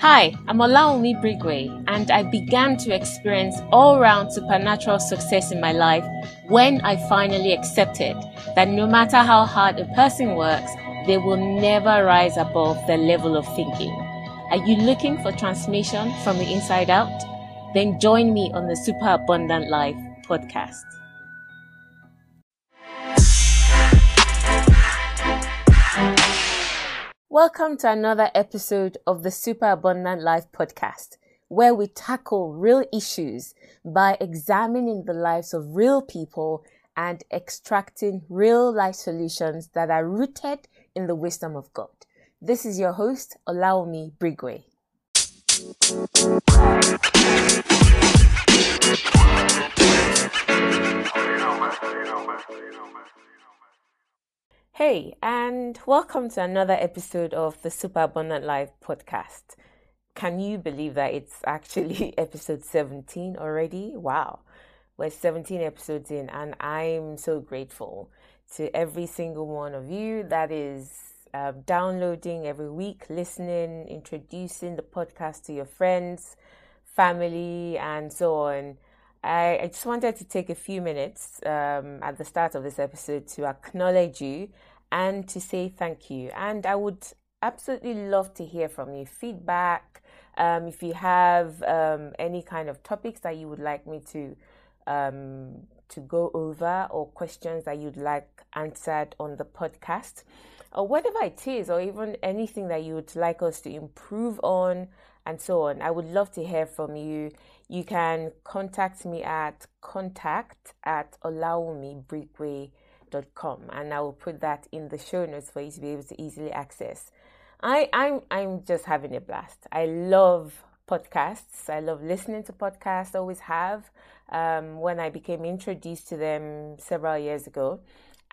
Hi, I'm Olawunmi Brigue, and I began to experience all round supernatural success in my life when I finally accepted that no matter how hard a person works, they will never rise above their level of thinking. Are you looking for transformation from the inside out? Then join me on the Super Abundant Life podcast. Welcome to another episode of the Super Abundant Life podcast, where we tackle real issues by examining the lives of real people and extracting real life solutions that are rooted in the wisdom of God. This is your host, Olawunmi Brigue. Hey, and welcome to another episode of the Super Abundant Life podcast. Can you believe that it's actually episode 17 already? Wow, we're 17 episodes in, and I'm so grateful to every single one of you that is uh, downloading every week, listening, introducing the podcast to your friends, family, and so on. I, I just wanted to take a few minutes um, at the start of this episode to acknowledge you and to say thank you. And I would absolutely love to hear from you feedback. Um, if you have um, any kind of topics that you would like me to um, to go over or questions that you'd like answered on the podcast or whatever it is or even anything that you would like us to improve on and so on i would love to hear from you you can contact me at contact at olawunmibrigue.com and I will put that in the show notes for you to be able to easily access. I, I'm I'm just having a blast. I love podcasts. I love listening to podcasts, always have. Um, when I became introduced to them several years ago.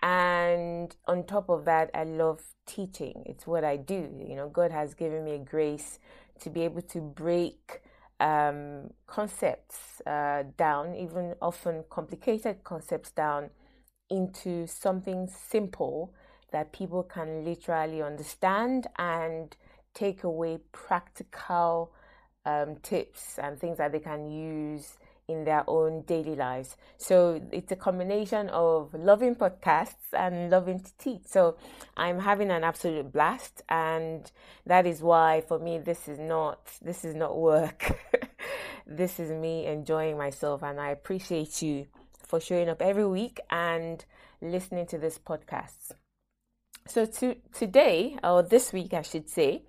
And on top of that, I love teaching. It's what I do. You know, God has given me a grace to be able to break um, concepts uh, down, even often complicated concepts down, into something simple that people can literally understand and take away practical um, tips and things that they can use in their own daily lives. So it's a combination of loving podcasts and loving to teach. So I'm having an absolute blast and that is why for me this is not this is not work. this is me enjoying myself and I appreciate you for showing up every week and listening to this podcast. So to, today or this week I should say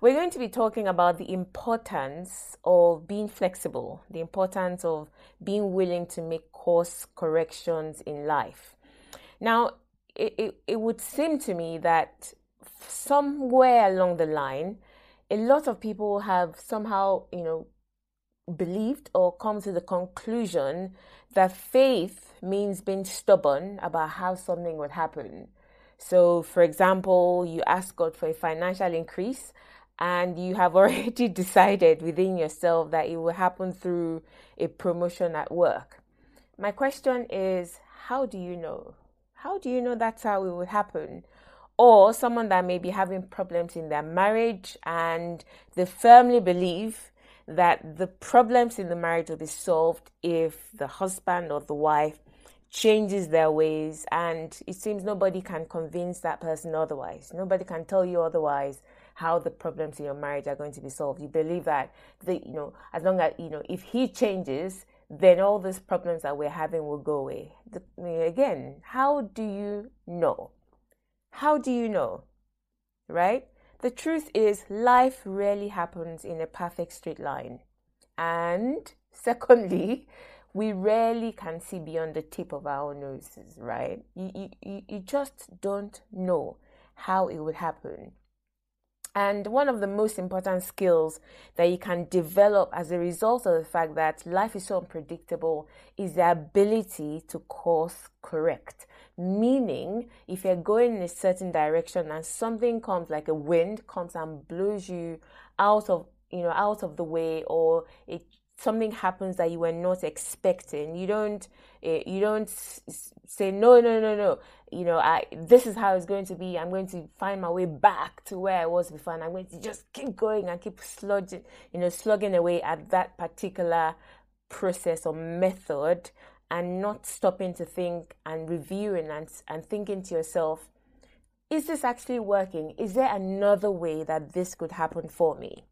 we're going to be talking about the importance of being flexible, the importance of being willing to make course corrections in life. Now, it, it, it would seem to me that somewhere along the line, a lot of people have somehow, you know, believed or come to the conclusion that faith means being stubborn about how something would happen. So, for example, you ask God for a financial increase and you have already decided within yourself that it will happen through a promotion at work. My question is how do you know? How do you know that's how it will happen? Or someone that may be having problems in their marriage and they firmly believe that the problems in the marriage will be solved if the husband or the wife changes their ways and it seems nobody can convince that person otherwise. Nobody can tell you otherwise how the problems in your marriage are going to be solved. You believe that the you know as long as you know if he changes, then all these problems that we're having will go away. The, again, how do you know? How do you know? Right? The truth is, life rarely happens in a perfect straight line. And secondly, we rarely can see beyond the tip of our noses, right? You, you, you just don't know how it would happen. And one of the most important skills that you can develop as a result of the fact that life is so unpredictable is the ability to course correct. Meaning, if you're going in a certain direction and something comes like a wind comes and blows you out of you know out of the way or it something happens that you were not expecting. You don't eh, you don't say no no no no. You know i this is how it's going to be. I'm going to find my way back to where i was before and i'm going to just keep going and keep slugging you know slugging away at that particular process or method and not stopping to think and reviewing and, and thinking to yourself is this actually working? Is there another way that this could happen for me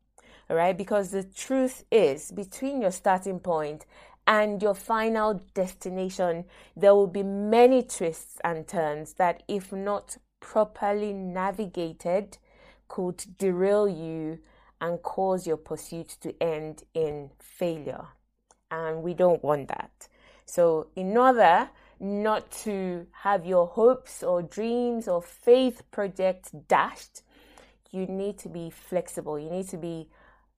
all right? Because the truth is, between your starting point and your final destination, there will be many twists and turns that, if not properly navigated, could derail you and cause your pursuit to end in failure. And we don't want that. So, in order not to have your hopes or dreams or faith projects dashed, you need to be flexible. You need to be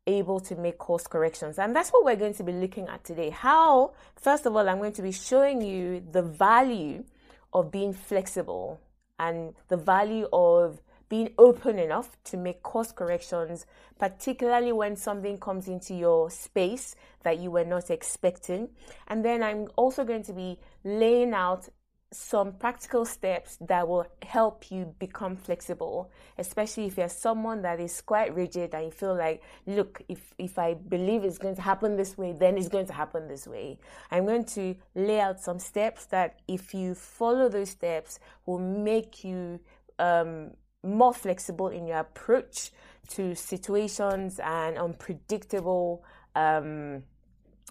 able to make course corrections. And that's what we're going to be looking at today. How, first of all, I'm going to be showing you the value of being flexible and the value of being open enough to make course corrections, particularly when something comes into your space that you were not expecting. And then I'm also going to be laying out some practical steps that will help you become flexible especially if you're someone that is quite rigid and you feel like look if if i believe it's going to happen this way then it's going to happen this way. I'm going to lay out some steps that if you follow those steps will make you um, more flexible in your approach to situations and unpredictable um,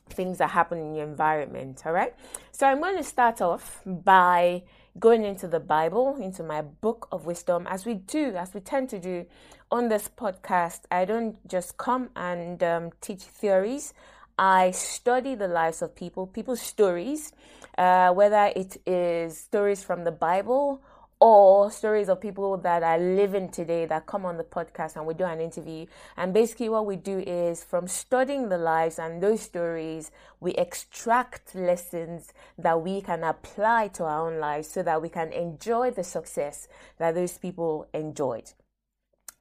things that happen in your environment. All right. So I'm going to start off by going into the Bible, into my book of wisdom, as we do, as we tend to do on this podcast. I don't just come and um, teach theories. I study the lives of people, people's stories, uh, whether it is stories from the Bible or stories of people that are living today that come on the podcast and we do an interview. And basically, what we do is from studying the lives and those stories, we extract lessons that we can apply to our own lives so that we can enjoy the success that those people enjoyed.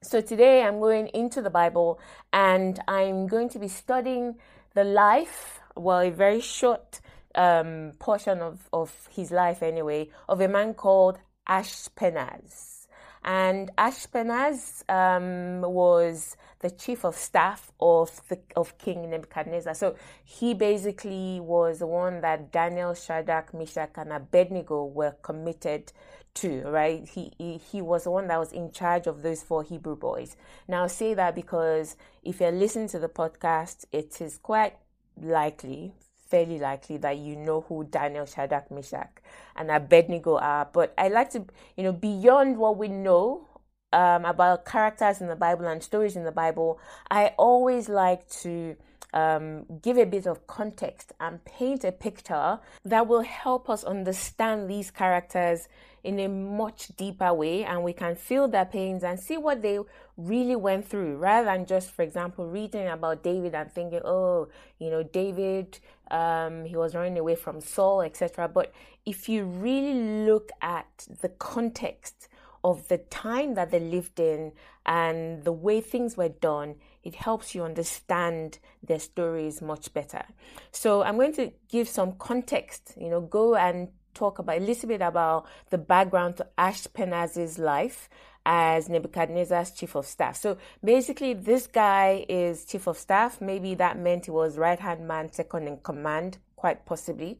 So today I'm going into the Bible and I'm going to be studying the life, well, a very short um, portion of, of his life anyway, of a man called Ashpenaz. And Ashpenaz um, was the chief of staff of the, of King Nebuchadnezzar. So he basically was the one that Daniel, Shadrach, Meshach, and Abednego were committed to, right? He, he he was the one that was in charge of those four Hebrew boys. Now I say that because if you're listening to the podcast, it is quite likely fairly likely that you know who Daniel, Shadrach, Meshach, and Abednego are. But I like to, you know, beyond what we know um, about characters in the Bible and stories in the Bible, I always like to um, give a bit of context and paint a picture that will help us understand these characters in a much deeper way and we can feel their pains and see what they really went through rather than just for example reading about david and thinking oh you know david um, he was running away from saul etc but if you really look at the context of the time that they lived in and the way things were done it helps you understand their stories much better. So i'm going to give some context you know go and talk about a little bit about the background to Ashpenaz's life as Nebuchadnezzar's chief of staff. So basically, this guy is chief of staff. Maybe that meant he was right hand man, second in command, quite possibly.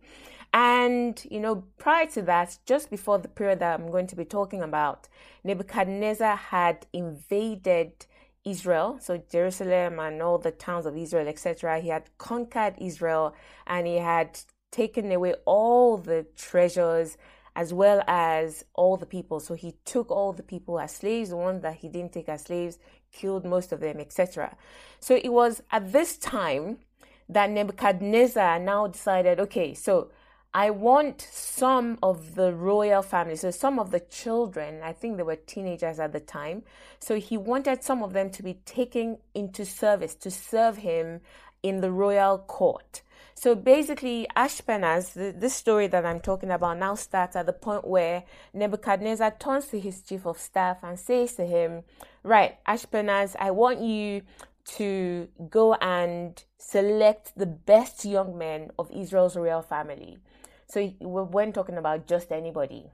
And, you know, prior to that, just before the period that I'm going to be talking about, Nebuchadnezzar had invaded Israel, so Jerusalem and all the towns of Israel, etc. He had conquered Israel and he had taken away all the treasures as well as all the people. So he took all the people as slaves, the ones that he didn't take as slaves, killed most of them, etc. So it was at this time that Nebuchadnezzar now decided, okay, so I want some of the royal family, so some of the children, I think they were teenagers at the time. So he wanted some of them to be taken into service, to serve him in the royal court. So basically, Ashpenaz, the, this story that I'm talking about now starts at the point where Nebuchadnezzar turns to his chief of staff and says to him, Right, Ashpenaz, I want you to go and select the best young men of Israel's royal family. So we weren't talking about just anybody.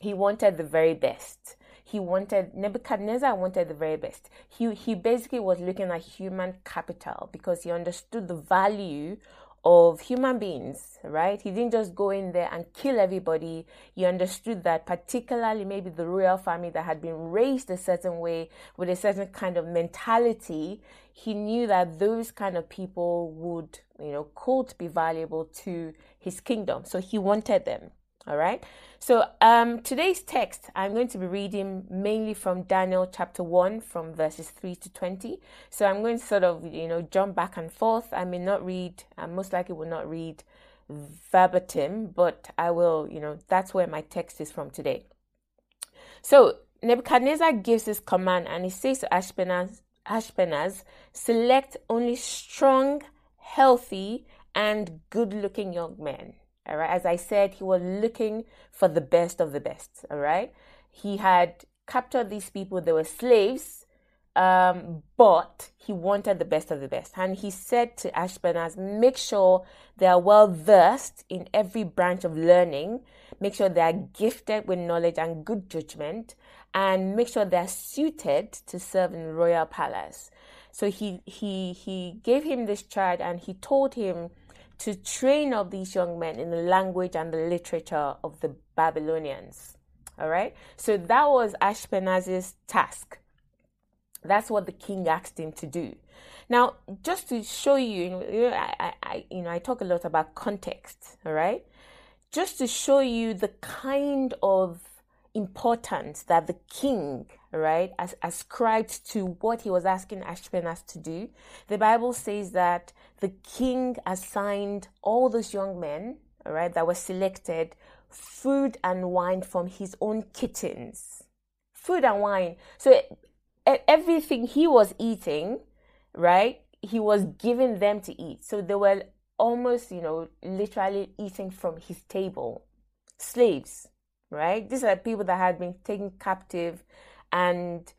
He wanted the very best. He wanted Nebuchadnezzar wanted the very best. He he basically was looking at human capital because he understood the value of human beings, right? He didn't just go in there and kill everybody. He understood that, particularly maybe the royal family that had been raised a certain way with a certain kind of mentality, he knew that those kind of people would, you know, could be valuable to his kingdom. So he wanted them. All right. So um, today's text, I'm going to be reading mainly from Daniel chapter 1 from verses 3 to 20. So I'm going to sort of, you know, jump back and forth. I may not read, I most likely will not read verbatim, but I will, you know, that's where my text is from today. So Nebuchadnezzar gives this command and he says to Ashpenaz, Ashpenaz, select only strong, healthy, and good looking young men. All right. As I said, he was looking for the best of the best. All right. He had captured these people, they were slaves, um, but he wanted the best of the best. And he said to Ashpenaz, make sure they are well versed in every branch of learning, make sure they are gifted with knowledge and good judgment, and make sure they are suited to serve in royal palace. So he he he gave him this charge and he told him to train up these young men in the language and the literature of the Babylonians. All right. So that was Ashpenaz's task. That's what the king asked him to do. Now, just to show you, you know, I, I, you know, I talk a lot about context. All right. Just to show you the kind of importance that the king, right, as ascribed to what he was asking Ashpenaz to do. The Bible says that the king assigned all those young men, right, that were selected, food and wine from his own kitchens. Food and wine. So everything he was eating, right, he was giving them to eat. So they were almost, you know, literally eating from his table. Slaves right? These are people that had been taken captive and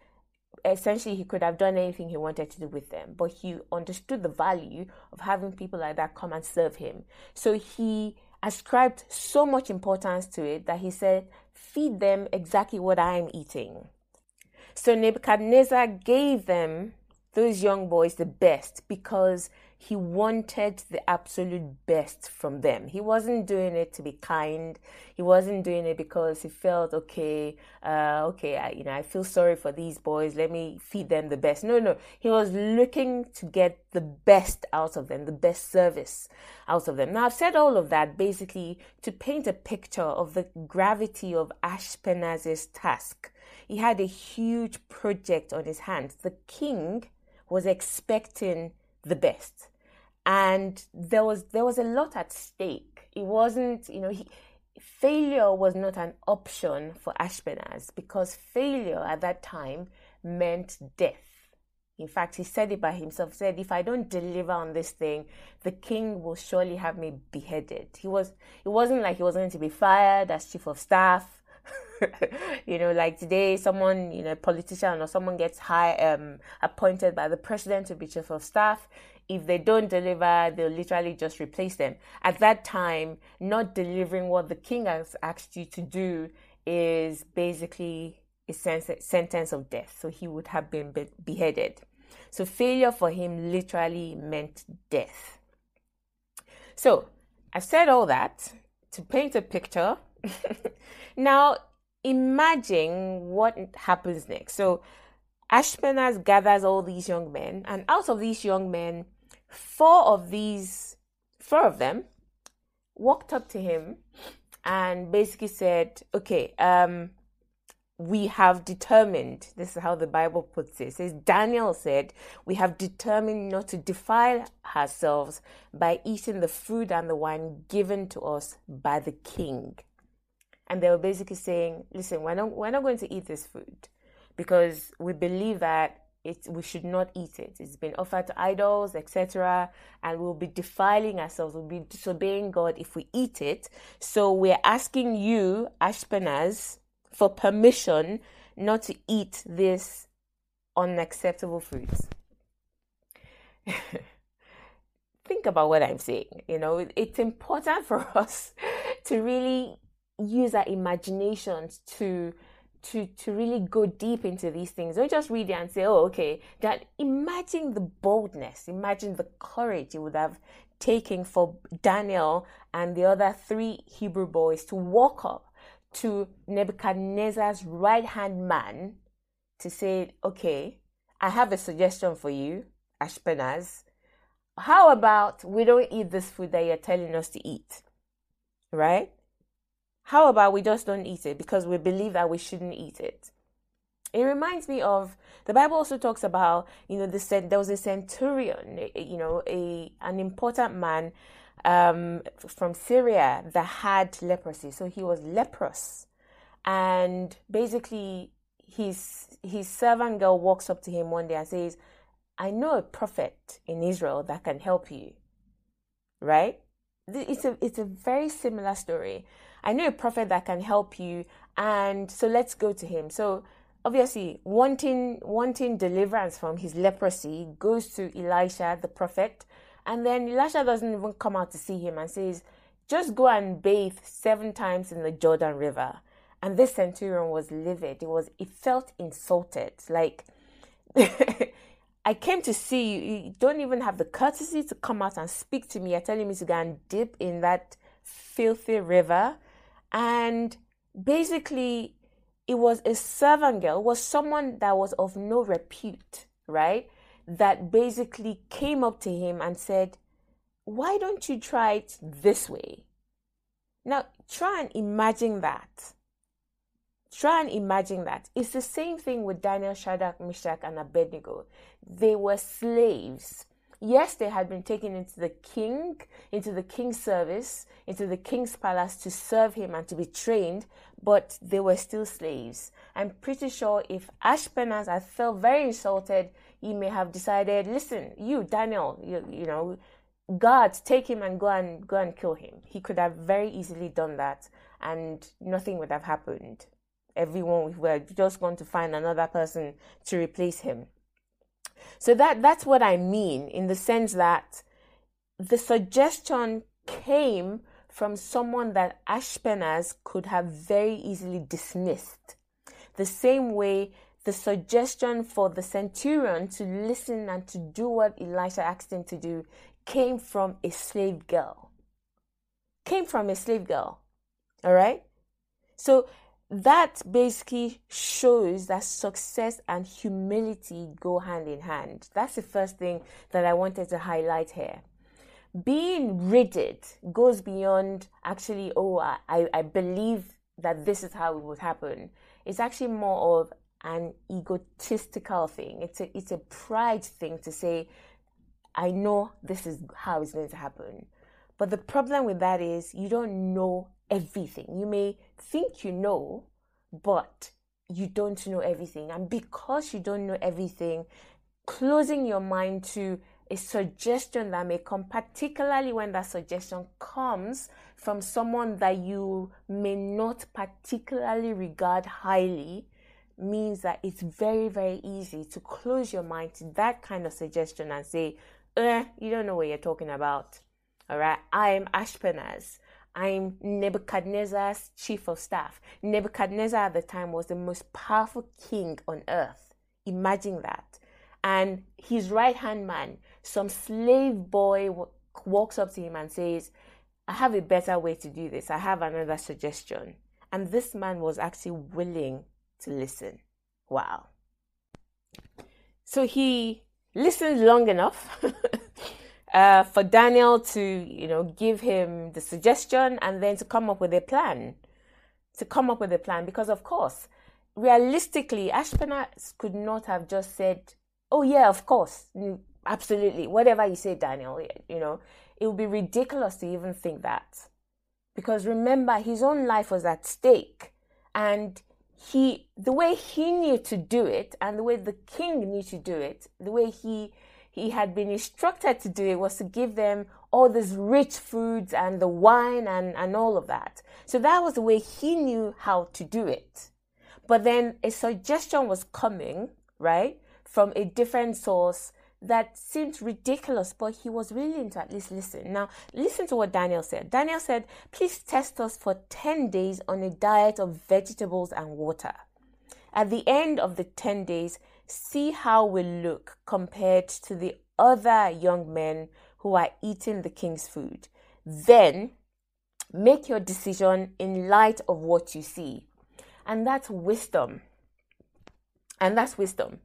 essentially he could have done anything he wanted to do with them but he understood the value of having people like that come and serve him so he ascribed so much importance to it that he said feed them exactly what i am eating so nebuchadnezzar gave them those young boys the best because he wanted the absolute best from them. He wasn't doing it to be kind. He wasn't doing it because he felt okay. Uh, okay, I, you know, I feel sorry for these boys. Let me feed them the best. No, no. He was looking to get the best out of them, the best service out of them. Now, I've said all of that basically to paint a picture of the gravity of Ashpenaz's task. He had a huge project on his hands. The king was expecting the best and there was there was a lot at stake. It wasn't you know he, failure was not an option for ashpenaz because failure at that time meant death. In fact he said it by himself said if i don't deliver on this thing the king will surely have me beheaded. He was it wasn't like he was going to be fired as chief of staff. You know, like today, someone, you know, politician or someone gets high um, appointed by the president to be chief of staff if they don't deliver, they'll literally just replace them. At that time, not delivering what the king has asked you to do is basically a sentence of death. So he would have been beheaded. So failure for him literally meant death. So I've said all that to paint a picture. now imagine what happens next. So Ashpenaz gathers all these young men, and out of these young men, four of these, four of them, walked up to him and basically said, "Okay, um, we have determined. This is how the Bible puts it. it says Daniel said, "We have determined not to defile ourselves by eating the food and the wine given to us by the king." And they were basically saying, "Listen, we're not we're not going to eat this food because we believe that it we should not eat it. It's been offered to idols, etc. And we'll be defiling ourselves, we'll be disobeying God if we eat it. So we're asking you, Ashpenaz, for permission not to eat this unacceptable foods. think about what I'm saying. You know, it's important for us to really use our imaginations to to to really go deep into these things. Don't just read it and say, "Oh, okay." That imagine the boldness, imagine the courage it would have taken for Daniel and the other three Hebrew boys to walk up to Nebuchadnezzar's right hand man to say, "Okay, I have a suggestion for you, Ashpenaz. How about we don't eat this food that you're telling us to eat, right?" How about we just don't eat it because we believe that we shouldn't eat it? It reminds me of the Bible also talks about you know the there was a centurion you know a an important man um, from Syria that had leprosy. So he was leprous. And basically his his servant girl walks up to him one day and says I know a prophet in Israel that can help you. Right? It's a it's a very similar story I know a prophet that can help you, and so let's go to him. So obviously, wanting wanting deliverance from his leprosy, goes to Elisha, the prophet, and then Elisha doesn't even come out to see him and says, "Just go and bathe seven times in the Jordan River." And this centurion was livid. It was it felt insulted, like. I came to see you. You don't even have the courtesy to come out and speak to me. You're telling me to go and dip in that filthy river. And basically, it was a servant girl, was someone that was of no repute, right? That basically came up to him and said, Why don't you try it this way? Now, try and imagine that. Try and imagine that. It's the same thing with Daniel, Shadrach, Meshach, and Abednego. They were slaves Yes, they had been taken into the king, into the king's service, into the king's palace to serve him and to be trained, but they were still slaves. I'm pretty sure if Ashpenaz had felt very insulted, he may have decided, listen, you, Daniel, you, you know, God, take him and go and go and kill him. He could have very easily done that and nothing would have happened. Everyone were just going to find another person to replace him. So that that's what I mean in the sense that the suggestion came from someone that Ashpenaz could have very easily dismissed. The same way the suggestion for the centurion to listen and to do what Elisha asked him to do came from a slave girl. Came from a slave girl. All right? So that basically shows that success and humility go hand in hand. That's the first thing that I wanted to highlight here. Being rigid goes beyond actually, oh, I, I believe that this is how it would happen. It's actually more of an egotistical thing. It's a, it's a pride thing to say, I know this is how it's going to happen. But the problem with that is you don't know everything. You may think you know, but you don't know everything. And because you don't know everything, closing your mind to a suggestion that may come, particularly when that suggestion comes from someone that you may not particularly regard highly, means that it's very, very easy to close your mind to that kind of suggestion and say, eh, you don't know what you're talking about. All right, I am Ashpenaz. I'm Nebuchadnezzar's chief of staff. Nebuchadnezzar at the time was the most powerful king on earth. Imagine that. And his right hand man, some slave boy, walks up to him and says, I have a better way to do this. I have another suggestion. And this man was actually willing to listen. Wow. So he listened long enough uh, for Daniel to, you know, give him the suggestion and then to come up with a plan. To come up with a plan, because of course, realistically, Ashpenaz could not have just said, "Oh yeah, of course, absolutely, whatever you say, Daniel." You know, it would be ridiculous to even think that, because remember, his own life was at stake, and he, the way he knew to do it, and the way the king knew to do it, the way he he had been instructed to do it was to give them all these rich foods and the wine and, and all of that. So that was the way he knew how to do it. But then a suggestion was coming, right, from a different source that seemed ridiculous, but he was willing to at least listen. Now, listen to what Daniel said. Daniel said, Please test us for 10 days on a diet of vegetables and water. At the end of the 10 days, see how we look compared to the other young men who are eating the king's food. Then make your decision in light of what you see. And that's wisdom. And that's wisdom.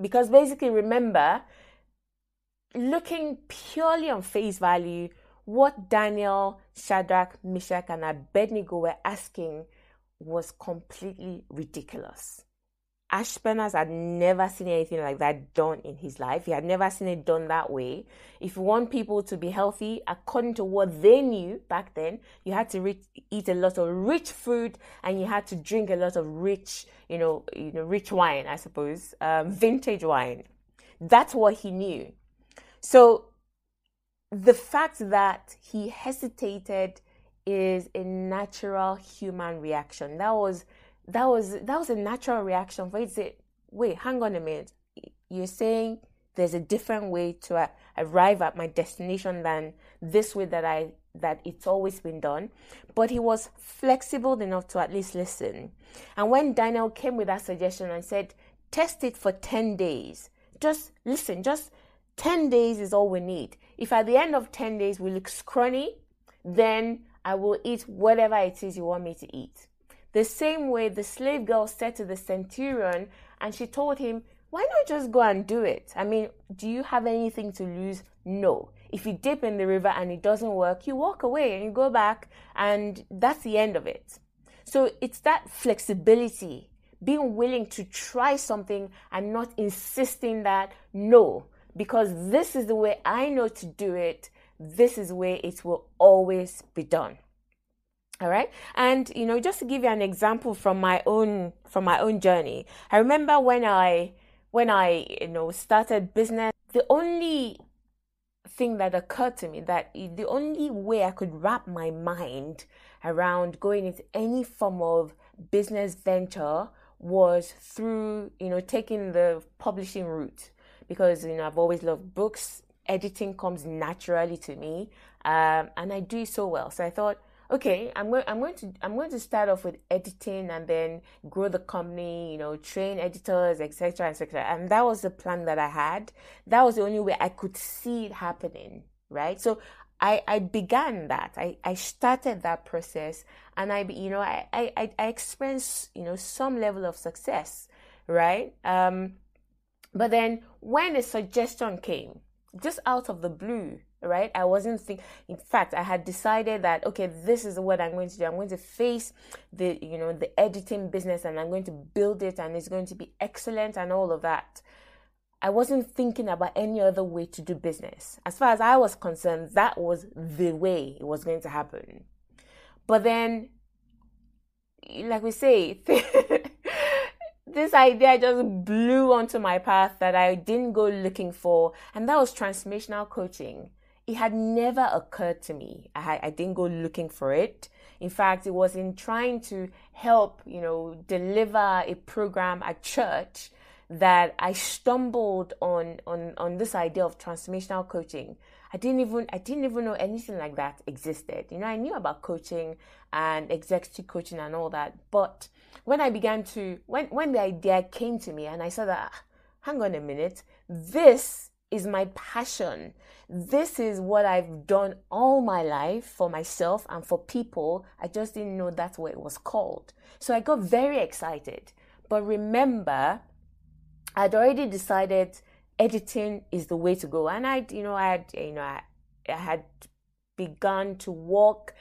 Because basically, remember, looking purely on face value, what Daniel, Shadrach, Meshach, and Abednego were asking was completely ridiculous. Ashpenaz had never seen anything like that done in his life. He had never seen it done that way. If you want people to be healthy, according to what they knew back then, you had to re- eat a lot of rich food and you had to drink a lot of rich, you know, you know, rich wine, I suppose, um, vintage wine. That's what he knew. So the fact that he hesitated is a natural human reaction. That was that was that was a natural reaction for to say, wait, hang on a minute. You're saying there's a different way to uh, arrive at my destination than this way that I that it's always been done. But he was flexible enough to at least listen. And when Daniel came with that suggestion and said, test it for 10 days, just listen, just 10 days is all we need. If at the end of 10 days we look scrawny, then I will eat whatever it is you want me to eat. The same way the slave girl said to the centurion, and she told him, Why not just go and do it? I mean, do you have anything to lose? No. If you dip in the river and it doesn't work, you walk away and you go back, and that's the end of it. So it's that flexibility, being willing to try something and not insisting that no, because this is the way I know to do it, this is way it will always be done all right? And you know just to give you an example from my own from my own journey i remember when i when i you know started business the only thing that occurred to me that the only way i could wrap my mind around going into any form of business venture was through you know taking the publishing route. Because you know i've always loved books. Editing comes naturally to me um, and i do so well. So i thought okay, I'm going, I'm going to, I'm going to start off with editing and then grow the company, you know, train editors, etc., etc. And that was the plan that I had. That was the only way I could see it happening, right? So I, I began that. I, I started that process, and I, you know, I, I, I experienced, you know, some level of success, right? Um, but then when a suggestion came, just out of the blue, right? I wasn't think in fact i had decided that okay this is what i'm going to do. I'm going to face the you know the editing business and i'm going to build it and it's going to be excellent and all of that. I wasn't thinking about any other way to do business. As far as i was concerned that was the way it was going to happen. But then like we say this idea just blew onto my path that I didn't go looking for, and that was transformational coaching it had never occurred to me. I, I didn't go looking for it. In fact, it was in trying to help, you know, deliver a program at church that I stumbled on on on this idea of transformational coaching. I didn't even I didn't even know anything like that existed. You know, I knew about coaching and executive coaching and all that, but when I began to when when the idea came to me and I saw that, ah, hang on a minute, this is my passion. This is what I've done all my life for myself and for people. I just didn't know that's what it was called. So I got very excited. But remember, I'd already decided editing is the way to go. And I, you know, I had, you know, I, I had begun to walk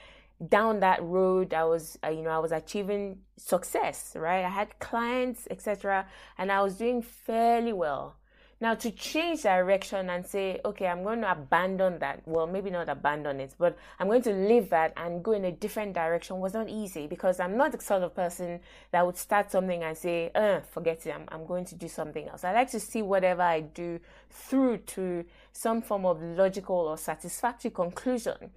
down that road i was uh, you know i was achieving success right i had clients etc and i was doing fairly well now, to change direction and say, okay, I'm going to abandon that. Well, maybe not abandon it, but I'm going to leave that and go in a different direction was not easy because I'm not the sort of person that would start something and say, uh, forget it, I'm, I'm going to do something else. I like to see whatever I do through to some form of logical or satisfactory conclusion.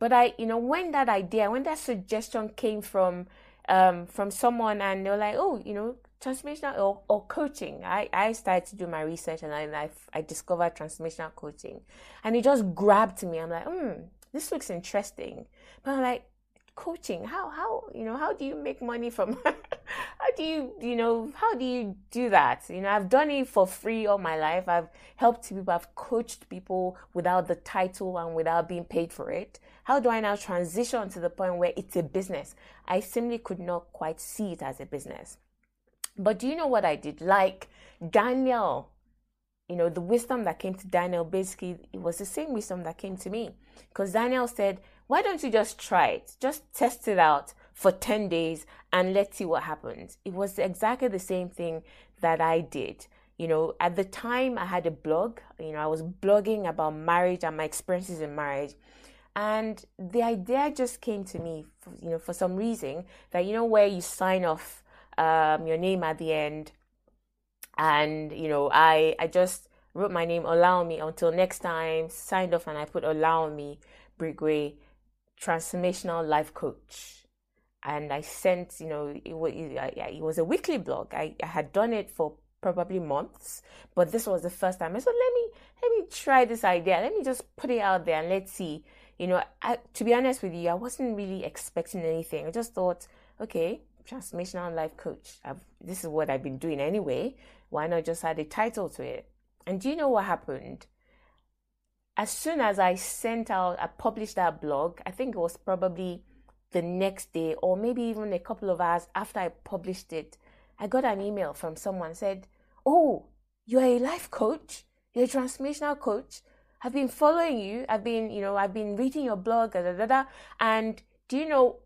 But I, you know, when that idea, when that suggestion came from, um, from someone and they're like, oh, you know, transformational or, or coaching. I, I started to do my research and I, I, discovered transformational coaching. And it just grabbed me. I'm like, hmm, this looks interesting. But I'm like, coaching how how you know how do you make money from how do you you know how do you do that you know i've done it for free all my life i've helped people i've coached people without the title and without being paid for it how do i now transition to the point where it's a business i simply could not quite see it as a business but do you know what i did like daniel you know the wisdom that came to daniel basically it was the same wisdom that came to me because daniel said why don't you just try it? Just test it out for 10 days and let's see what happens. It was exactly the same thing that I did. You know, at the time I had a blog, you know, I was blogging about marriage and my experiences in marriage. And the idea just came to me, for, you know, for some reason that, you know, where you sign off um, your name at the end. And, you know, I, I just wrote my name, Olawunmi until next time, signed off and I put allow me, Brigue transformational life coach. And I sent, you know, it was, it was a weekly blog. I, I had done it for probably months, but this was the first time. I said, let me let me try this idea. Let me just put it out there and let's see. You know, I, to be honest with you, I wasn't really expecting anything. I just thought, okay, transformational life coach. I've, this is what I've been doing anyway. Why not just add a title to it? And do you know what happened? as soon as I sent out, I published that blog, I think it was probably the next day or maybe even a couple of hours after I published it, I got an email from someone said, "Oh, you're a life coach, you're a transformational coach. I've been following you. I've been, you know, I've been reading your blog, da, da, da, da. and do you know,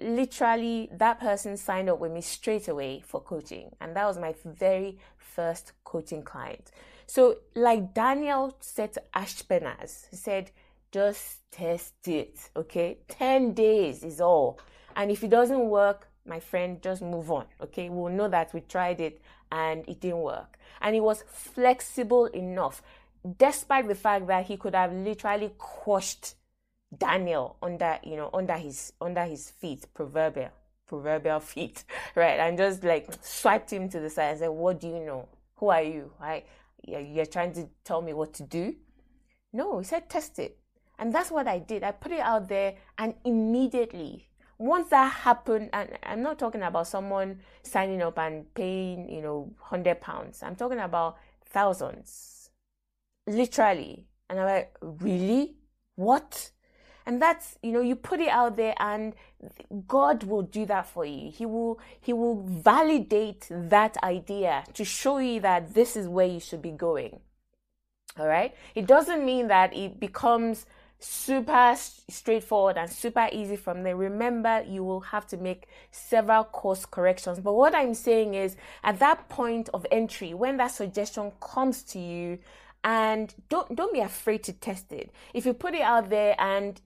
literally that person signed up with me straight away for coaching, and that was my very first coaching client. So, like Daniel said to Ashpenaz, he said, just test it, okay? 10 days is all. And if it doesn't work, my friend, just move on, okay? We'll know that we tried it and it didn't work. And he was flexible enough, despite the fact that he could have literally crushed Daniel under, you know, under his under his feet, proverbial proverbial feet, right? And just like swiped him to the side and said, What do you know? Who are you? Right? you're trying to tell me what to do. No, he said, test it. And that's what I did. I put it out there, and immediately, once that happened, and I'm not talking about someone signing up and paying, you know, 100 pounds. I'm talking about thousands, literally. And I'm like, really? What? And that's you know you put it out there and god will do that for you. He will he will validate that idea to show you that this is where you should be going. All right? It doesn't mean that it becomes super straightforward and super easy from there. Remember you will have to make several course corrections. But what i'm saying is at that point of entry when that suggestion comes to you and don't don't be afraid to test it. If you put it out there and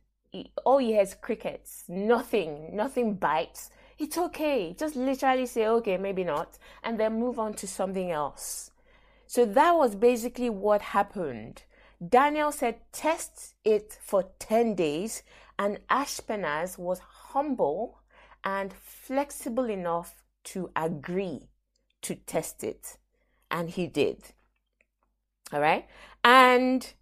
all he has crickets, nothing, nothing bites. It's okay. Just literally say, okay, maybe not, and then move on to something else. So that was basically what happened. Daniel said, test it for 10 days, and Ashpenaz was humble and flexible enough to agree to test it. And he did. All right. And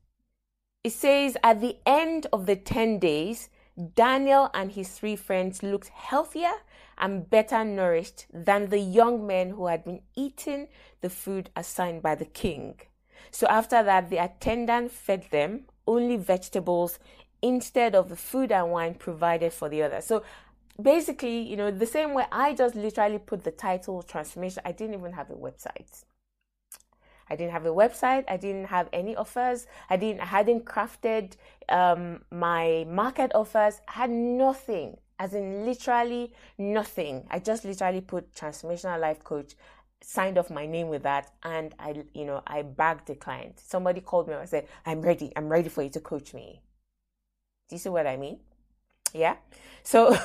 it says at the end of the 10 days, Daniel and his three friends looked healthier and better nourished than the young men who had been eating the food assigned by the king. So after that, the attendant fed them only vegetables instead of the food and wine provided for the others. So basically, you know, the same way I just literally put the title transformation, I didn't even have a website. I didn't have a website. I didn't have any offers. I didn't I hadn't crafted um, my market offers. I had nothing, as in literally nothing. I just literally put transformational life coach, signed off my name with that, and I you know I bagged the client. Somebody called me and said, "I'm ready. I'm ready for you to coach me." Do you see what I mean? Yeah. So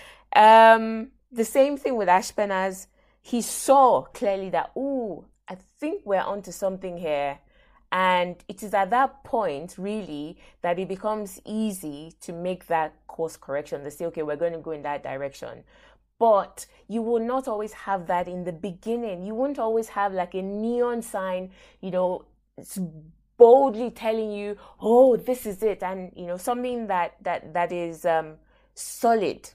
um, the same thing with Ashpenaz. He saw clearly that, oh, I think we're onto something here. And it is at that point, really, that it becomes easy to make that course correction. They say, okay, we're going to go in that direction. but you will not always have that in the beginning. You won't always have like a neon sign, you know, boldly telling you, "Oh, this is it," and you know, something that that that is um, solid,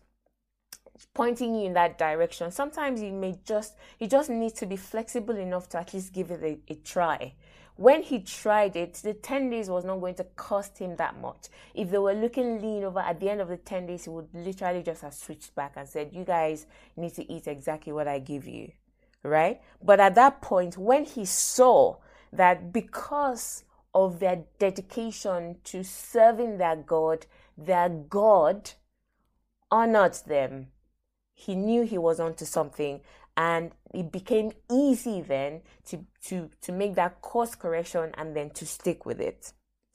pointing you in that direction. Sometimes you may just you just need to be flexible enough to at least give it a, a try when he tried it, the 10 days was not going to cost him that much. If they were looking lean over at the end of the 10 days, he would literally just have switched back and said, You guys need to eat exactly what I give you. Right? But at that point, when he saw that because of their dedication to serving their God, their God honored them. He knew he was onto something and it became easy then to to to make that course correction and then to stick with it.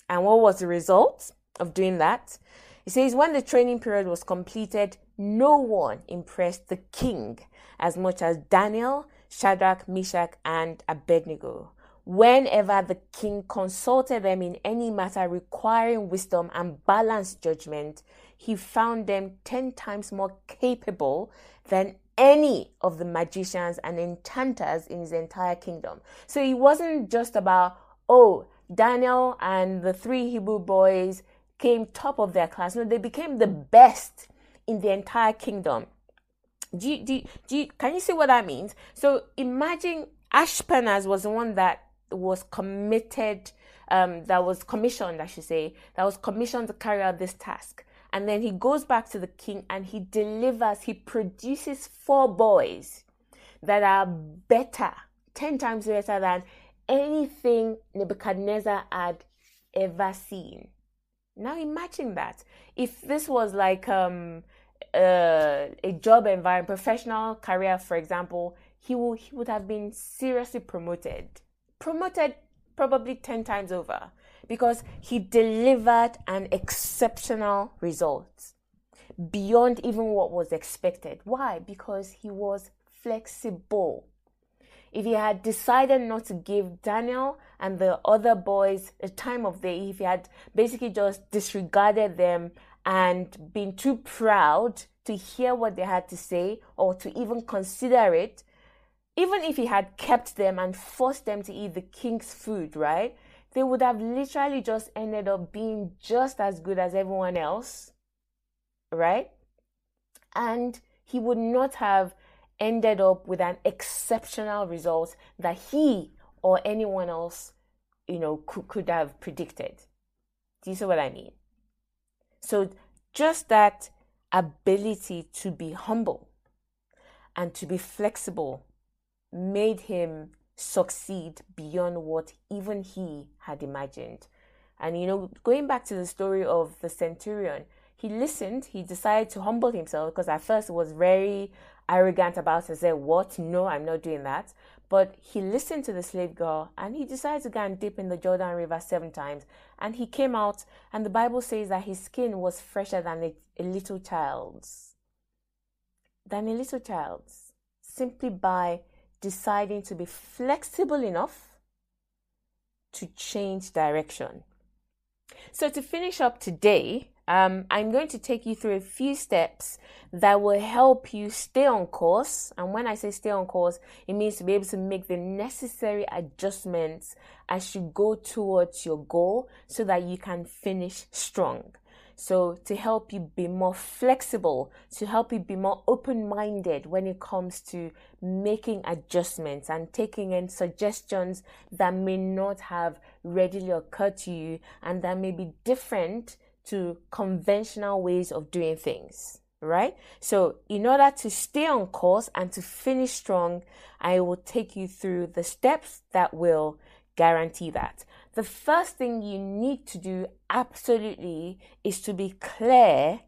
And what was the result of doing that? He says when the training period was completed no one impressed the king as much as daniel shadrach meshach and abednego. Whenever the king consulted them in any matter requiring wisdom and balanced judgment he found them 10 times more capable than any of the magicians and enchanters in his entire kingdom. So it wasn't just about, oh, Daniel and the three Hebrew boys came top of their class. No, they became the best in the entire kingdom. Do you, do, you, do you, can you see what that means? So imagine Ashpenaz was the one that was committed, um, that was commissioned, I should say, that was commissioned to carry out this task. And then he goes back to the king and he delivers, he produces four boys that are better, 10 times better than anything Nebuchadnezzar had ever seen. Now imagine that. If this was like um, uh, a job environment, professional career, for example, he would he would have been seriously promoted, promoted probably ten times over because he delivered an exceptional result beyond even what was expected. Why? Because he was flexible. If he had decided not to give Daniel and the other boys a time of day, if he had basically just disregarded them and been too proud to hear what they had to say or to even consider it, even if he had kept them and forced them to eat the king's food, right? they would have literally just ended up being just as good as everyone else, right? And he would not have ended up with an exceptional result that he or anyone else, you know, could, could have predicted. Do you see what I mean? So, just that ability to be humble and to be flexible made him succeed beyond what even he had imagined. And you know, going back to the story of the centurion, he listened, he decided to humble himself because at first he was very arrogant about it, said, What? No, I'm not doing that. But he listened to the slave girl and he decided to go and dip in the Jordan River seven times. And he came out, and the Bible says that his skin was fresher than a, a little child's. Than a little child's. Simply by deciding to be flexible enough to change direction. So, to finish up today, um, I'm going to take you through a few steps that will help you stay on course. And when I say stay on course, it means to be able to make the necessary adjustments as you go towards your goal so that you can finish strong. So, to help you be more flexible, to help you be more open minded when it comes to making adjustments and taking in suggestions that may not have readily occurred to you and that may be different to conventional ways of doing things. Right? So, in order to stay on course and to finish strong, I will take you through the steps that will guarantee that the first thing you need to do absolutely is to be clear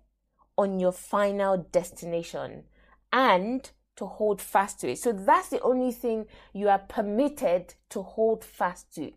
on your final destination and to hold fast to it. So that's the only thing you are permitted to hold fast to.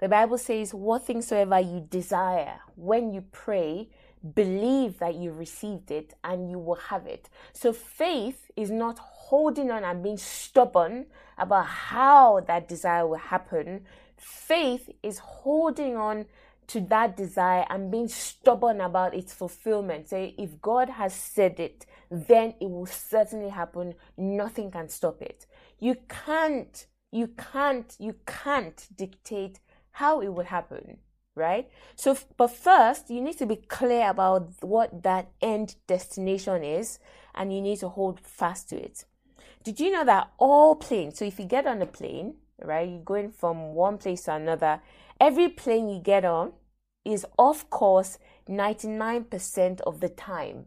The Bible says, What things soever you desire when you pray, believe that you received it and you will have it. So faith is not holding on and being stubborn about how that desire will happen. Faith is holding on to that desire and being stubborn about its fulfillment. Say, if God has said it, then it will certainly happen. Nothing can stop it. You can't, you can't, you can't dictate how it will happen, right? So, but first, you need to be clear about what that end destination is and you need to hold fast to it. Did you know that all planes, so if you get on a plane, right, you're going from one place to another, every plane you get on is off course 99% of the time.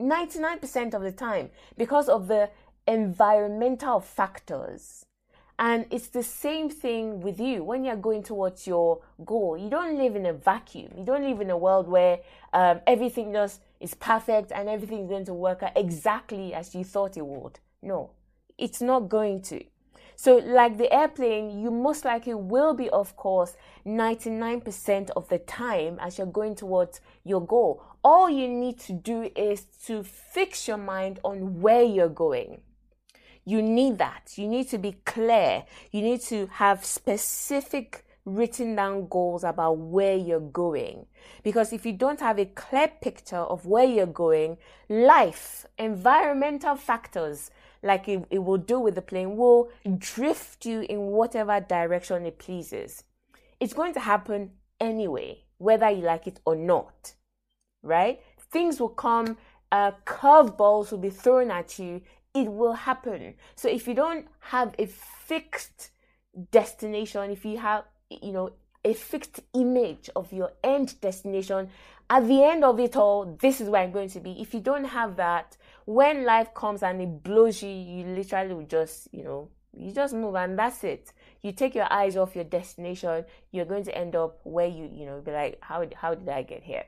99% of the time because of the environmental factors. And it's the same thing with you when you're going towards your goal. You don't live in a vacuum. You don't live in a world where um, everything just is perfect and everything is going to work out exactly as you thought it would. No, it's not going to. So, like the airplane, you most likely will be of course 99% of the time as you're going towards your goal. All you need to do is to fix your mind on where you're going. You need that. You need to be clear. You need to have specific written down goals about where you're going. Because if you don't have a clear picture of where you're going, life, environmental factors, like it, it will do with the plane, will drift you in whatever direction it pleases. It's going to happen anyway, whether you like it or not, right? Things will come, uh, curveballs will be thrown at you. It will happen. So if you don't have a fixed destination, if you have, you know, a fixed image of your end destination, at the end of it all, this is where I'm going to be. If you don't have that, when life comes and it blows you, you literally will just, you know, you just move and that's it. You take your eyes off your destination, you're going to end up where you, you know, be like, how, how did I get here?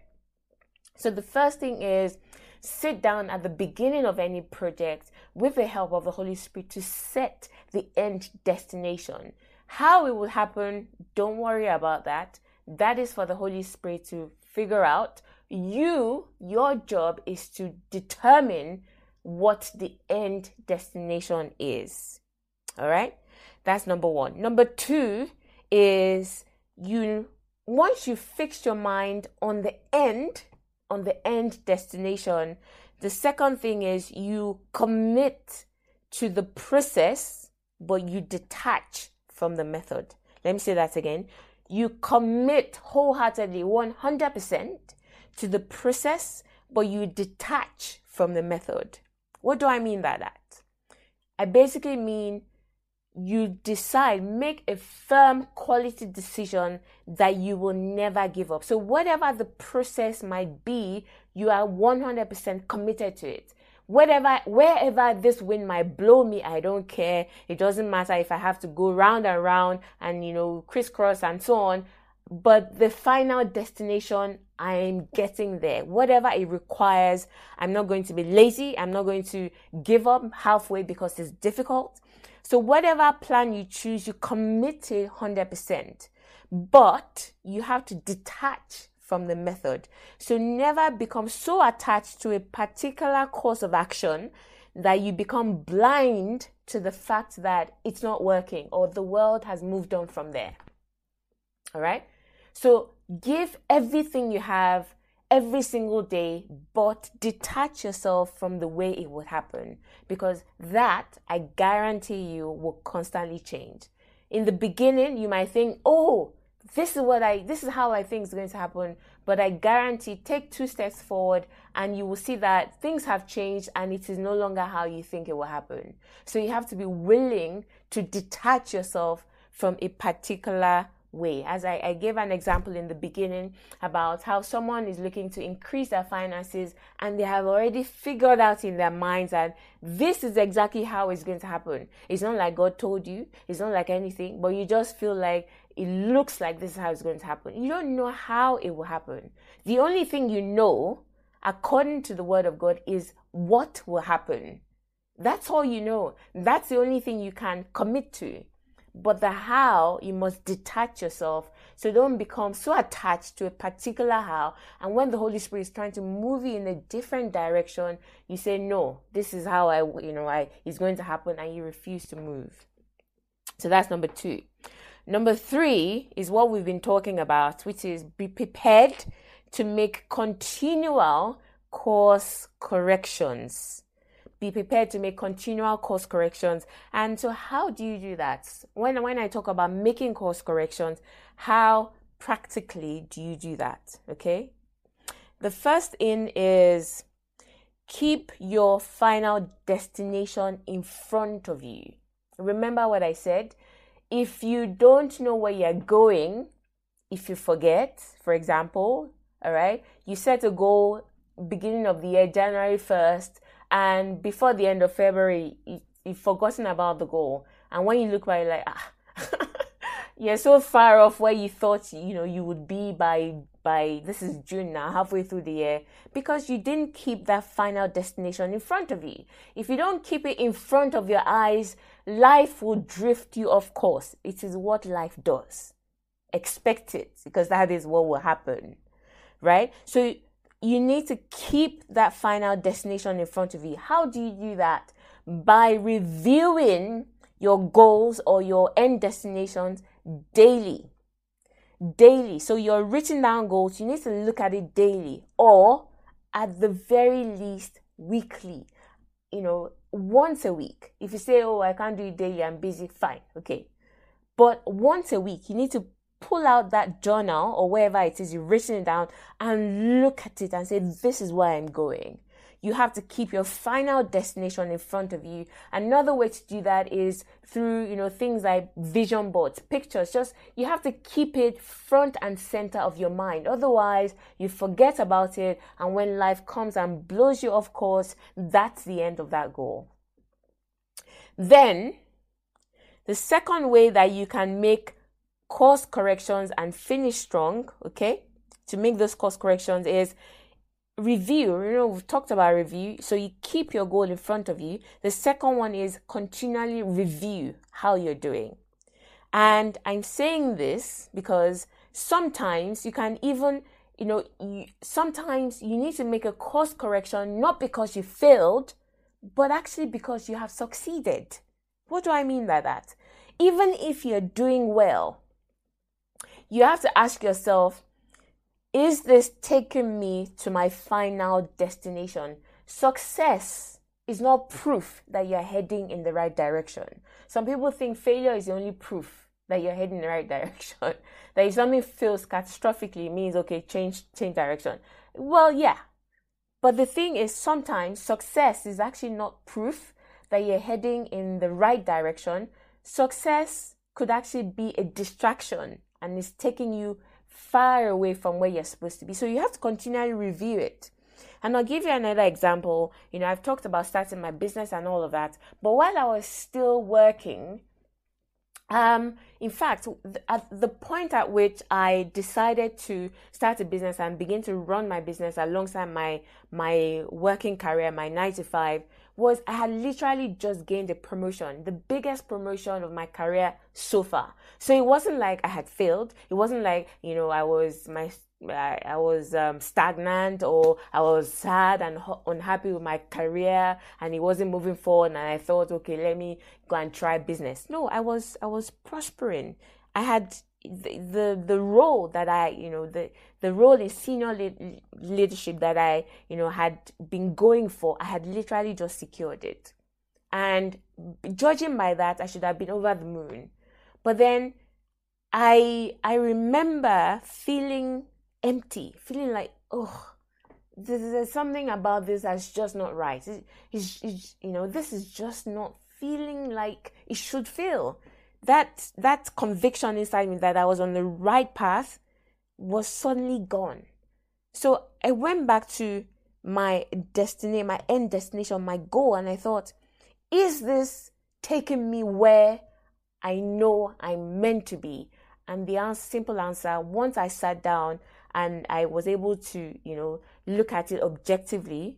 So the first thing is sit down at the beginning of any project with the help of the Holy Spirit to set the end destination. How it will happen, don't worry about that. That is for the Holy Spirit to figure out you, your job is to determine what the end destination is. All right? That's number one. Number two is you, once you fix your mind on the end, on the end destination, the second thing is you commit to the process, but you detach from the method. Let me say that again. You commit wholeheartedly, 100% to the process, but you detach from the method. What do I mean by that? I basically mean you decide, make a firm quality decision that you will never give up. So, whatever the process might be, you are 100% committed to it. Whatever, wherever this wind might blow me, I don't care. It doesn't matter if I have to go round and round and, you know, crisscross and so on but the final destination i'm getting there. Whatever it requires i'm not going to be lazy. I'm not going to give up halfway because it's difficult. So whatever plan you choose you commit to 100% but you have to detach from the method. So never become so attached to a particular course of action that you become blind to the fact that it's not working or the world has moved on from there. All right? So give everything you have every single day, but detach yourself from the way it would happen because that I guarantee you will constantly change. In the beginning, you might think, oh, this is what I, this is how I think is going to happen. But I guarantee take two steps forward and you will see that things have changed and it is no longer how you think it will happen. So you have to be willing to detach yourself from a particular way. As I, I, gave an example in the beginning about how someone is looking to increase their finances and they have already figured out in their minds that this is exactly how it's going to happen. It's not like God told you, it's not like anything, but you just feel like it looks like this is how it's going to happen. You don't know how it will happen. The only thing you know, according to the word of God, is what will happen. That's all you know. That's the only thing you can commit to. But the how, you must detach yourself. So don't become so attached to a particular how. And when the Holy Spirit is trying to move you in a different direction, you say, no, this is how I, you know, I, is going to happen. And you refuse to move. So that's number two. Number three is what we've been talking about, which is be prepared to make continual course corrections. Be prepared to make continual course corrections. And so, how do you do that? When, when I talk about making course corrections, how practically do you do that? Okay. The first in is keep your final destination in front of you. Remember what I said? If you don't know where you're going, if you forget, for example, all right, you set a goal beginning of the year, January 1st, and before the end of February, you, have forgotten about the goal. And when you look back, like, ah, you're so far off where you thought you know you would be by by this is June now, halfway through the year, because you didn't keep that final destination in front of you. If you don't keep it in front of your eyes, life will drift you off course. It is what life does. Expect it because that is what will happen, right? So you need to keep that final destination in front of you. How do you do that? By reviewing your goals or your end destinations daily daily. So your written down goals, you need to look at it daily or at the very least weekly. You know, once a week. If you say, Oh, I can't do it daily, I'm busy, fine, okay. But once a week, you need to pull out that journal or wherever it is you've written it down and look at it and say, This is where I'm going you have to keep your final destination in front of you. Another way to do that is through, you know, things like vision boards, pictures. Just you have to keep it front and center of your mind. Otherwise, you forget about it. And when life comes and blows you off course, that's the end of that goal. Then, the second way that you can make course corrections and finish strong, okay, to make those course corrections is review you know we've talked about review so you keep your goal in front of you. The second one is continually review how you're doing. And i'm saying this because sometimes you can even you know you, sometimes you need to make a course correction not because you failed but actually because you have succeeded. What do i mean by that? Even if you're doing well you have to ask yourself is this taking me to my final destination? Success is not proof that you're heading in the right direction. Some people think failure is the only proof that you're heading in the right direction. that if something fails catastrophically means okay, change change direction. Well, yeah. But the thing is sometimes success is actually not proof that you're heading in the right direction. Success could actually be a distraction and is taking you far away from where you're supposed to be. So you have to continually review it. And I'll give you another example. You know, I've talked about starting my business and all of that. But while I was still working, um, in fact, at the point at which I decided to start a business and begin to run my business alongside my my working career, my nine to five, was I had literally just gained a promotion, the biggest promotion of my career so far. So it wasn't like I had failed. It wasn't like, you know, I was my I, I was um, stagnant or I was sad and ho- unhappy with my career and it wasn't moving forward and I thought okay let me go and try business. No I was I was prospering. I had the, the the role that I you know the the role in senior le- leadership that I you know had been going for I had literally just secured it. And judging by that I should have been over the moon. But then I I remember feeling empty feeling like oh there's something about this that's just not right it, it's, it's, you know this is just not feeling like it should feel that that conviction inside me that I was on the right path was suddenly gone. So I went back to my destiny, my end destination, my goal, and I thought, is this taking me where I know I'm meant to be? And the answer, simple answer, once I sat down and I was able to, you know, look at it objectively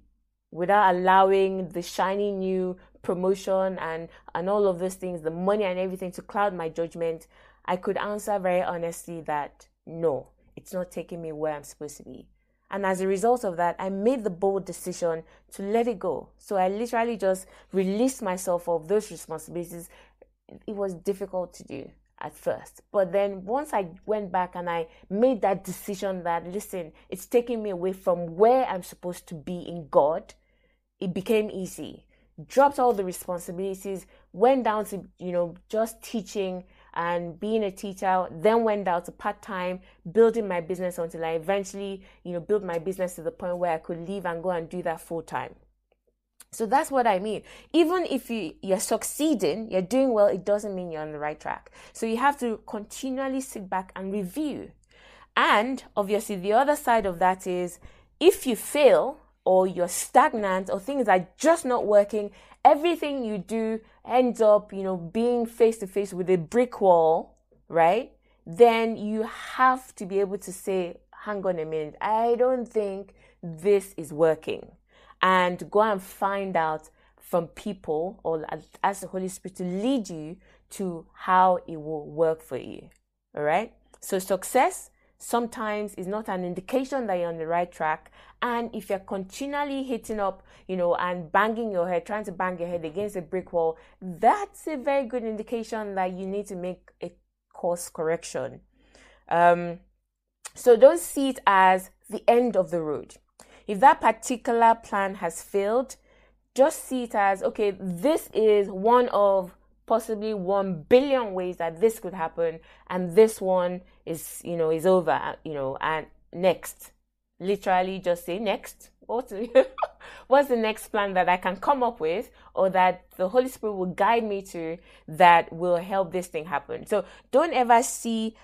without allowing the shiny new promotion and and all of those things the money and everything to cloud my judgment i could answer very honestly that no it's not taking me where i'm supposed to be. And as a result of that i made the bold decision to let it go. So i literally just released myself of those responsibilities. It was difficult to do at first. But then once I went back and I made that decision that, listen, it's taking me away from where I'm supposed to be in God, it became easy. Dropped all the responsibilities, went down to, you know, just teaching and being a teacher, then went down to part time, building my business until I eventually, you know, built my business to the point where I could leave and go and do that full time. So that's what I mean. Even if you, you're succeeding, you're doing well, it doesn't mean you're on the right track. So you have to continually sit back and review. And obviously, the other side of that is if you fail or you're stagnant or things are just not working, everything you do ends up, you know, being face to face with a brick wall, right? Then you have to be able to say, hang on a minute, I don't think this is working and go and find out from people or ask the Holy Spirit to lead you to how it will work for you. All right. So success sometimes is not an indication that you're on the right track. And if you're continually hitting up, you know, and banging your head, trying to bang your head against a brick wall, that's a very good indication that you need to make a course correction. Um, so don't see it as the end of the road. If that particular plan has failed, just see it as okay, this is one of possibly 1 billion ways that this could happen and this one is you know is over you know and next. Literally just say next. What's, what's the next plan that i can come up with or that the holy spirit will guide me to that will help this thing happen? So don't ever see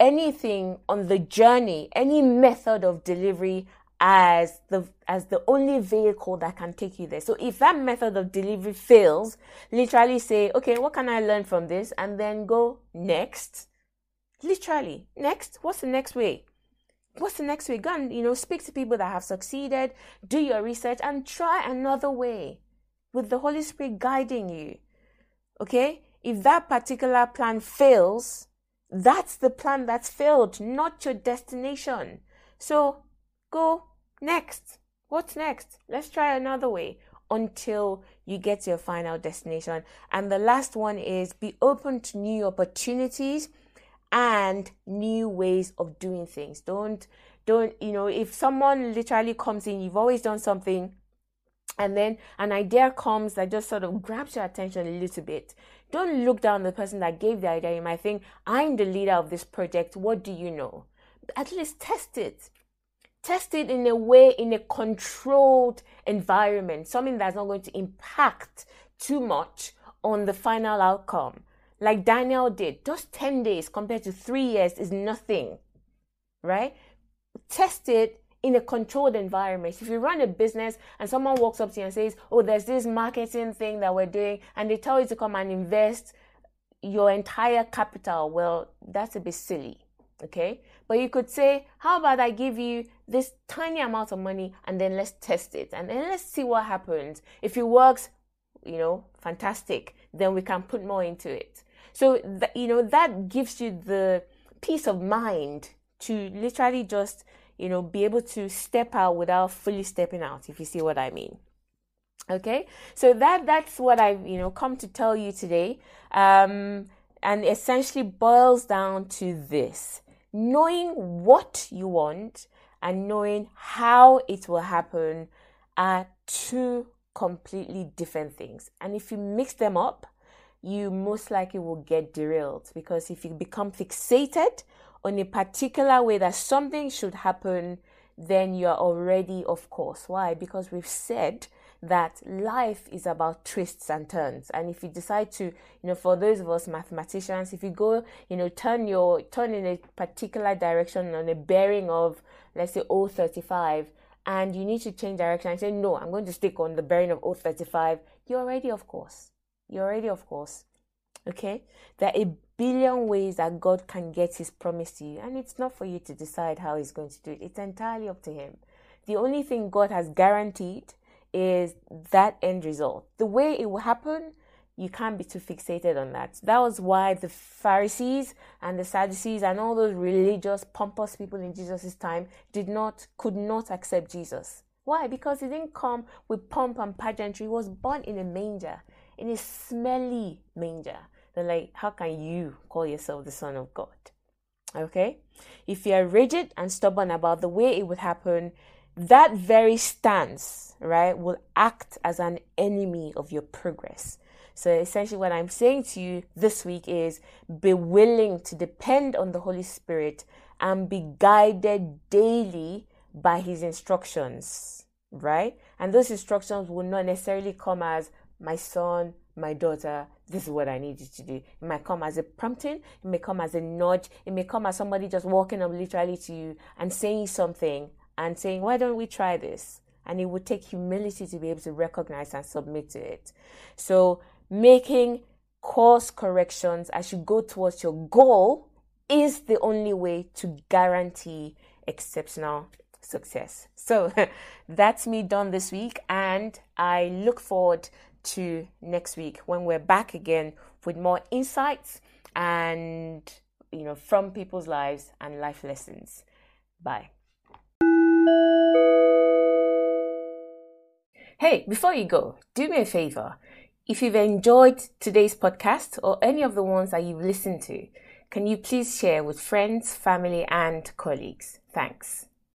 anything on the journey any method of delivery as the as the only vehicle that can take you there. So if that method of delivery fails, literally say, okay, what can I learn from this? And then go next. Literally, next. What's the next way? What's the next way? Go and you know speak to people that have succeeded, do your research, and try another way with the Holy Spirit guiding you. Okay? If that particular plan fails, that's the plan that's failed, not your destination. So go Next. What's next? Let's try another way until you get to your final destination. And the last one is be open to new opportunities and new ways of doing things. Don't don't you know if someone literally comes in, you've always done something and then an idea comes that just sort of grabs your attention a little bit. Don't look down the person that gave the idea. You might think, I'm the leader of this project. What do you know? At least test it test it in a way in a controlled environment something that's not going to impact too much on the final outcome like daniel did just 10 days compared to three years is nothing right test it in a controlled environment. If you run a business and someone walks up to you and says, Oh, there's this marketing thing that we're doing, and they tell you to come and invest your entire capital, well, that's a bit silly. Okay. But you could say, How about I give you this tiny amount of money and then let's test it and then let's see what happens. If it works, you know, fantastic. Then we can put more into it. So, th- you know, that gives you the peace of mind to literally just, you know, be able to step out without fully stepping out, if you see what I mean. Okay, so that that's what I've you know come to tell you today, um, and essentially boils down to this: knowing what you want and knowing how it will happen are two completely different things. And if you mix them up, you most likely will get derailed because if you become fixated on a particular way that something should happen, then you're already of course. Why? Because we've said that life is about twists and turns. And if you decide to, you know, for those of us mathematicians, if you go, you know, turn your turn in a particular direction on a bearing of let's say 035 and you need to change direction and say no i'm going to stick on the bearing of 035 you're already of course you're already of course okay? There are a billion ways that god can get his promise to you and it's not for you to decide how he's going to do it. It's entirely up to him. The only thing god has guaranteed is that end result the way it will happen you can't be too fixated on that. That was why the Pharisees and the Sadducees and all those religious, pompous people in Jesus' time did not, could not accept Jesus. Why? Because he didn't come with pomp and pageantry. He was born in a manger, in a smelly manger. they're like, how can you call yourself the son of God? Okay? If you are rigid and stubborn about the way it would happen, that very stance, right, will act as an enemy of your progress. So essentially, what I'm saying to you this week is be willing to depend on the Holy Spirit and be guided daily by His instructions, right? And those instructions will not necessarily come as my son, my daughter, this is what I need you to do. It might come as a prompting, it may come as a nudge, it may come as somebody just walking up literally to you and saying something and saying, Why don't we try this? And it would take humility to be able to recognize and submit to it. So, making course corrections as you go towards your goal is the only way to guarantee exceptional success. So, that's me done this week, and I look forward to next week when we're back again with more insights and you know from people's lives and life lessons. Bye. Hey, before you go, do me a favor. If you've enjoyed today's podcast or any of the ones that you've listened to, can you please share with friends, family, and colleagues? Thanks.